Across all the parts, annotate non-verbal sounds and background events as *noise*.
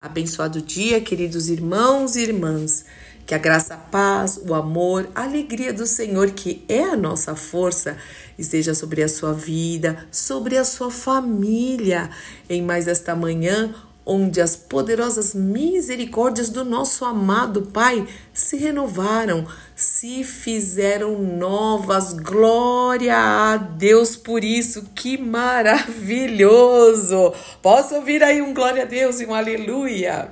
Abençoado dia, queridos irmãos e irmãs. Que a graça, a paz, o amor, a alegria do Senhor, que é a nossa força, esteja sobre a sua vida, sobre a sua família. Em mais esta manhã, onde as poderosas misericórdias do nosso amado Pai se renovaram, se fizeram novas. Glória a Deus por isso, que maravilhoso! Posso ouvir aí um glória a Deus e um aleluia?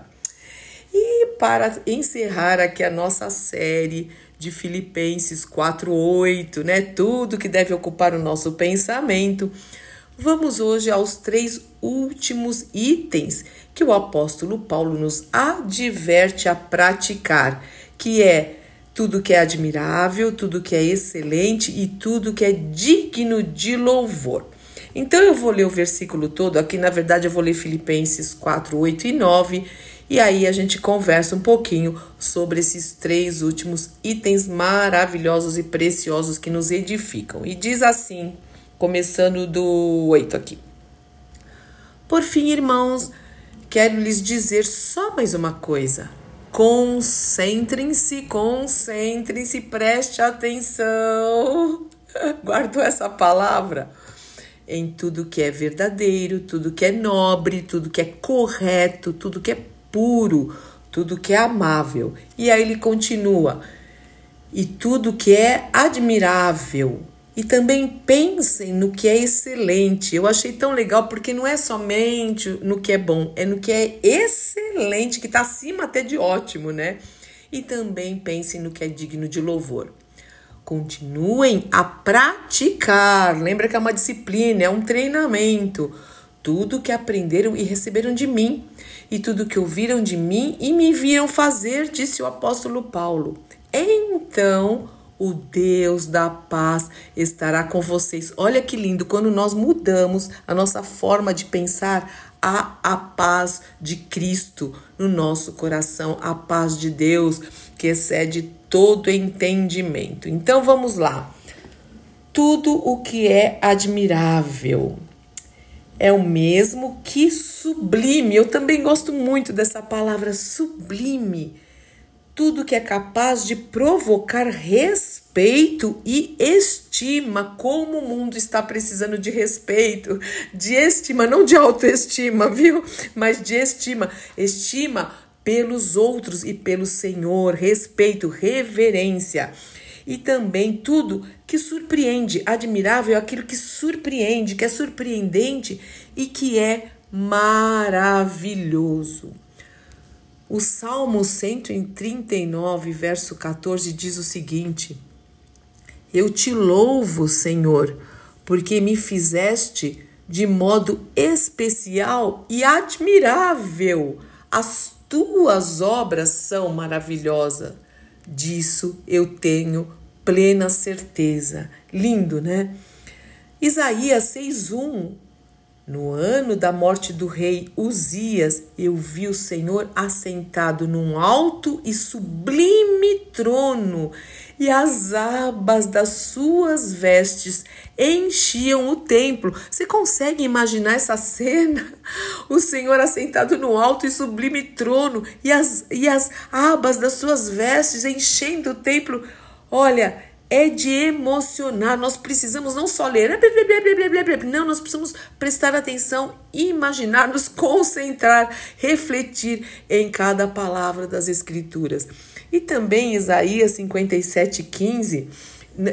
E para encerrar aqui a nossa série de Filipenses 4:8, né? Tudo que deve ocupar o nosso pensamento. Vamos hoje aos três últimos itens que o apóstolo Paulo nos adverte a praticar, que é tudo que é admirável, tudo que é excelente e tudo que é digno de louvor. Então eu vou ler o versículo todo, aqui na verdade eu vou ler Filipenses 4, 8 e 9, e aí a gente conversa um pouquinho sobre esses três últimos itens maravilhosos e preciosos que nos edificam. E diz assim começando do 8 aqui. Por fim, irmãos, quero lhes dizer só mais uma coisa. Concentrem-se, concentrem-se, preste atenção. *laughs* Guardou essa palavra? Em tudo que é verdadeiro, tudo que é nobre, tudo que é correto, tudo que é puro, tudo que é amável. E aí ele continua: e tudo que é admirável e também pensem no que é excelente. Eu achei tão legal porque não é somente no que é bom, é no que é excelente, que está acima até de ótimo, né? E também pensem no que é digno de louvor. Continuem a praticar. Lembra que é uma disciplina, é um treinamento. Tudo que aprenderam e receberam de mim, e tudo que ouviram de mim e me viram fazer, disse o apóstolo Paulo. Então, o Deus da paz estará com vocês. Olha que lindo quando nós mudamos a nossa forma de pensar, há a paz de Cristo no nosso coração, a paz de Deus que excede todo entendimento. Então vamos lá. Tudo o que é admirável é o mesmo que sublime. Eu também gosto muito dessa palavra sublime tudo que é capaz de provocar respeito e estima, como o mundo está precisando de respeito, de estima, não de autoestima, *laughs* viu? Mas de estima, estima pelos outros e pelo Senhor, respeito, reverência. E também tudo que surpreende, admirável é aquilo que surpreende, que é surpreendente e que é maravilhoso. O Salmo 139, verso 14 diz o seguinte: Eu te louvo, Senhor, porque me fizeste de modo especial e admirável. As tuas obras são maravilhosas. Disso eu tenho plena certeza. Lindo, né? Isaías 6:1 no ano da morte do rei Uzias, eu vi o Senhor assentado num alto e sublime trono, e as abas das suas vestes enchiam o templo. Você consegue imaginar essa *laughs* cena? O Senhor assentado no alto e sublime trono, e as, e as abas das suas vestes enchendo o templo. Olha, é de emocionar. Nós precisamos não só ler, não, nós precisamos prestar atenção, imaginar, nos concentrar, refletir em cada palavra das Escrituras. E também Isaías 57,15,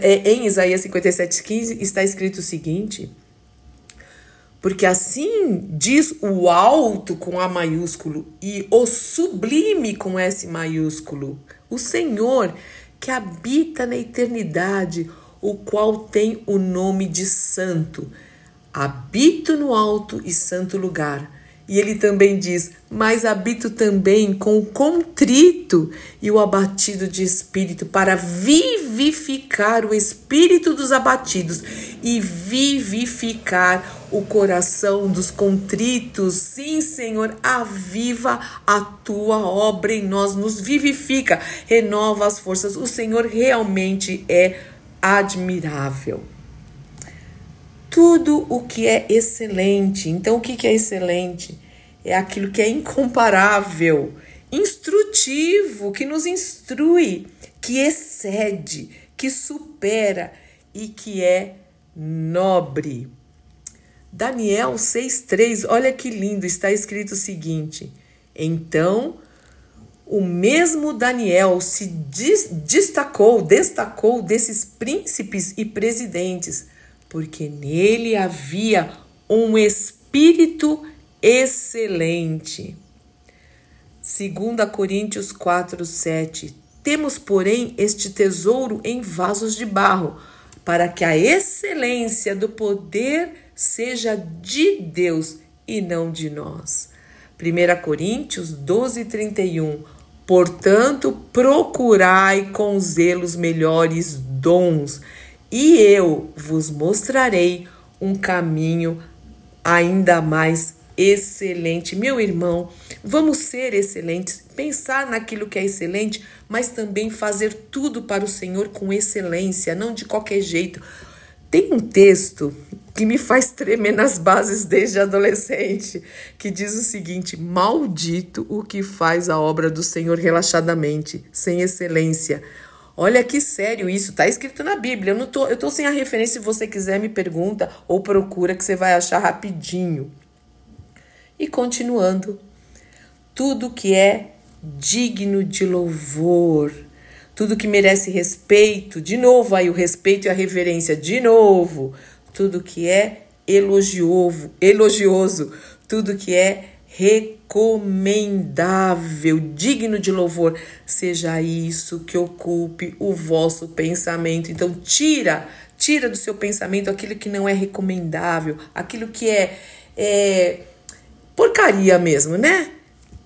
é, em Isaías 57,15 está escrito o seguinte. Porque assim diz o alto com A maiúsculo e o sublime com S maiúsculo. O Senhor que habita na eternidade, o qual tem o nome de Santo. Habito no alto e santo lugar. E ele também diz: Mas habito também com o contrito e o abatido de espírito, para vivificar o espírito dos abatidos e vivificar o coração dos contritos. Sim, Senhor, aviva a tua obra em nós, nos vivifica, renova as forças. O Senhor realmente é admirável. Tudo o que é excelente. Então, o que é excelente? é aquilo que é incomparável, instrutivo, que nos instrui, que excede, que supera e que é nobre. Daniel 6,3, olha que lindo, está escrito o seguinte: Então o mesmo Daniel se destacou, destacou desses príncipes e presidentes, porque nele havia um espírito excelente. 2 Coríntios 4, 7. Temos, porém, este tesouro em vasos de barro, para que a excelência do poder seja de Deus e não de nós. 1 Coríntios 12, 31. Portanto, procurai com zelo os melhores dons, e eu vos mostrarei um caminho ainda mais excelente. Meu irmão, vamos ser excelentes, pensar naquilo que é excelente, mas também fazer tudo para o Senhor com excelência, não de qualquer jeito. Tem um texto que me faz tremer nas bases desde adolescente, que diz o seguinte: Maldito o que faz a obra do Senhor relaxadamente, sem excelência. Olha que sério isso, está escrito na Bíblia. Eu não tô, eu tô sem a referência, se você quiser me pergunta ou procura que você vai achar rapidinho. E continuando, tudo que é digno de louvor, tudo que merece respeito, de novo aí o respeito e a reverência, de novo, tudo que é elogioso, elogioso, tudo que é recomendável, digno de louvor, seja isso que ocupe o vosso pensamento. Então tira, tira do seu pensamento aquilo que não é recomendável, aquilo que é, é porcaria mesmo, né?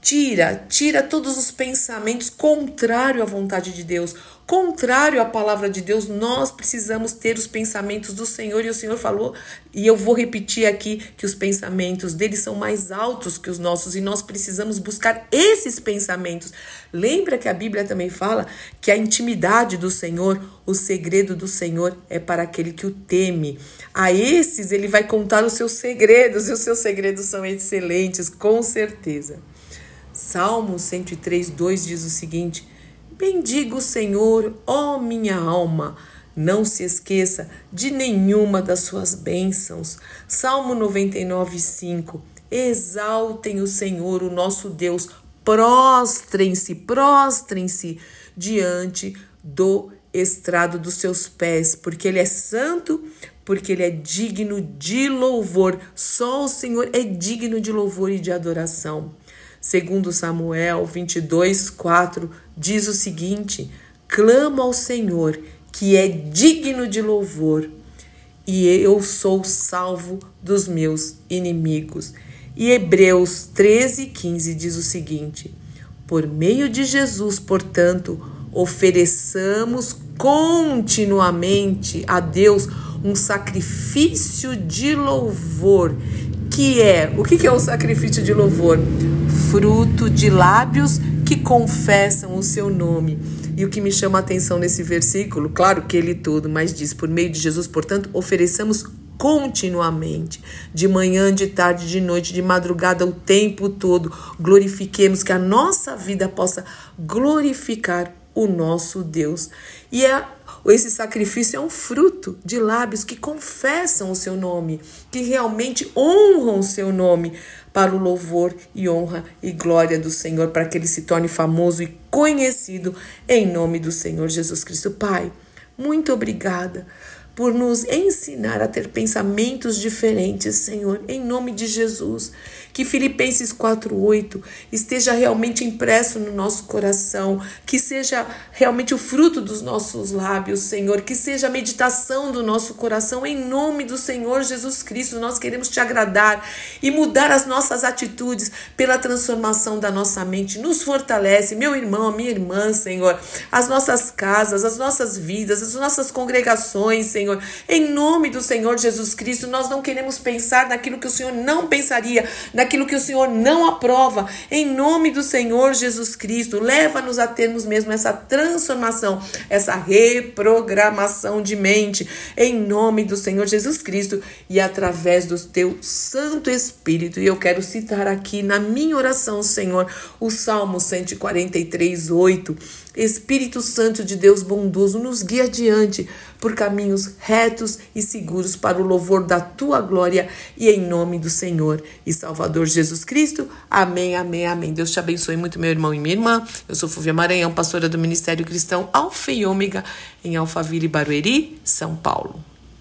Tira, tira todos os pensamentos contrário à vontade de Deus, contrário à palavra de Deus. Nós precisamos ter os pensamentos do Senhor e o Senhor falou, e eu vou repetir aqui que os pensamentos dele são mais altos que os nossos e nós precisamos buscar esses pensamentos. Lembra que a Bíblia também fala que a intimidade do Senhor, o segredo do Senhor é para aquele que o teme. A esses ele vai contar os seus segredos e os seus segredos são excelentes, com certeza. Salmo 103, 2 diz o seguinte: Bendiga o Senhor, ó minha alma. Não se esqueça de nenhuma das suas bênçãos. Salmo 99, 5. Exaltem o Senhor, o nosso Deus. Prostrem-se, prostrem-se diante do estrado dos seus pés, porque Ele é santo, porque Ele é digno de louvor. Só o Senhor é digno de louvor e de adoração. Segundo Samuel 22, 4, diz o seguinte: Clamo ao Senhor, que é digno de louvor, e eu sou salvo dos meus inimigos. E Hebreus 13, 15 diz o seguinte: Por meio de Jesus, portanto, ofereçamos continuamente a Deus um sacrifício de louvor, que é o que é o sacrifício de louvor? fruto de lábios que confessam o seu nome. E o que me chama a atenção nesse versículo, claro que ele todo, mas diz: por meio de Jesus, portanto, ofereçamos continuamente, de manhã, de tarde, de noite, de madrugada, o tempo todo. Glorifiquemos que a nossa vida possa glorificar o nosso Deus. E é esse sacrifício é um fruto de lábios que confessam o seu nome, que realmente honram o seu nome para o louvor e honra e glória do Senhor, para que ele se torne famoso e conhecido em nome do Senhor Jesus Cristo. Pai, muito obrigada por nos ensinar a ter pensamentos diferentes, Senhor, em nome de Jesus. Que Filipenses 4:8 esteja realmente impresso no nosso coração, que seja realmente o fruto dos nossos lábios, Senhor, que seja a meditação do nosso coração em nome do Senhor Jesus Cristo. Nós queremos te agradar e mudar as nossas atitudes pela transformação da nossa mente. Nos fortalece, meu irmão, minha irmã, Senhor, as nossas casas, as nossas vidas, as nossas congregações, Senhor. Em nome do Senhor Jesus Cristo, nós não queremos pensar naquilo que o Senhor não pensaria, naquilo daquilo que o Senhor não aprova. Em nome do Senhor Jesus Cristo, leva-nos a termos mesmo essa transformação, essa reprogramação de mente, em nome do Senhor Jesus Cristo e através do teu Santo Espírito. E eu quero citar aqui na minha oração, Senhor, o Salmo 143, 8. Espírito Santo de Deus bondoso, nos guia adiante por caminhos retos e seguros para o louvor da tua glória e em nome do Senhor e Salvador Jesus Cristo. Amém, amém, amém. Deus te abençoe muito, meu irmão e minha irmã. Eu sou Fúvia Maranhão, pastora do Ministério Cristão Alfa e Ômega em Alphaville, Barueri, São Paulo.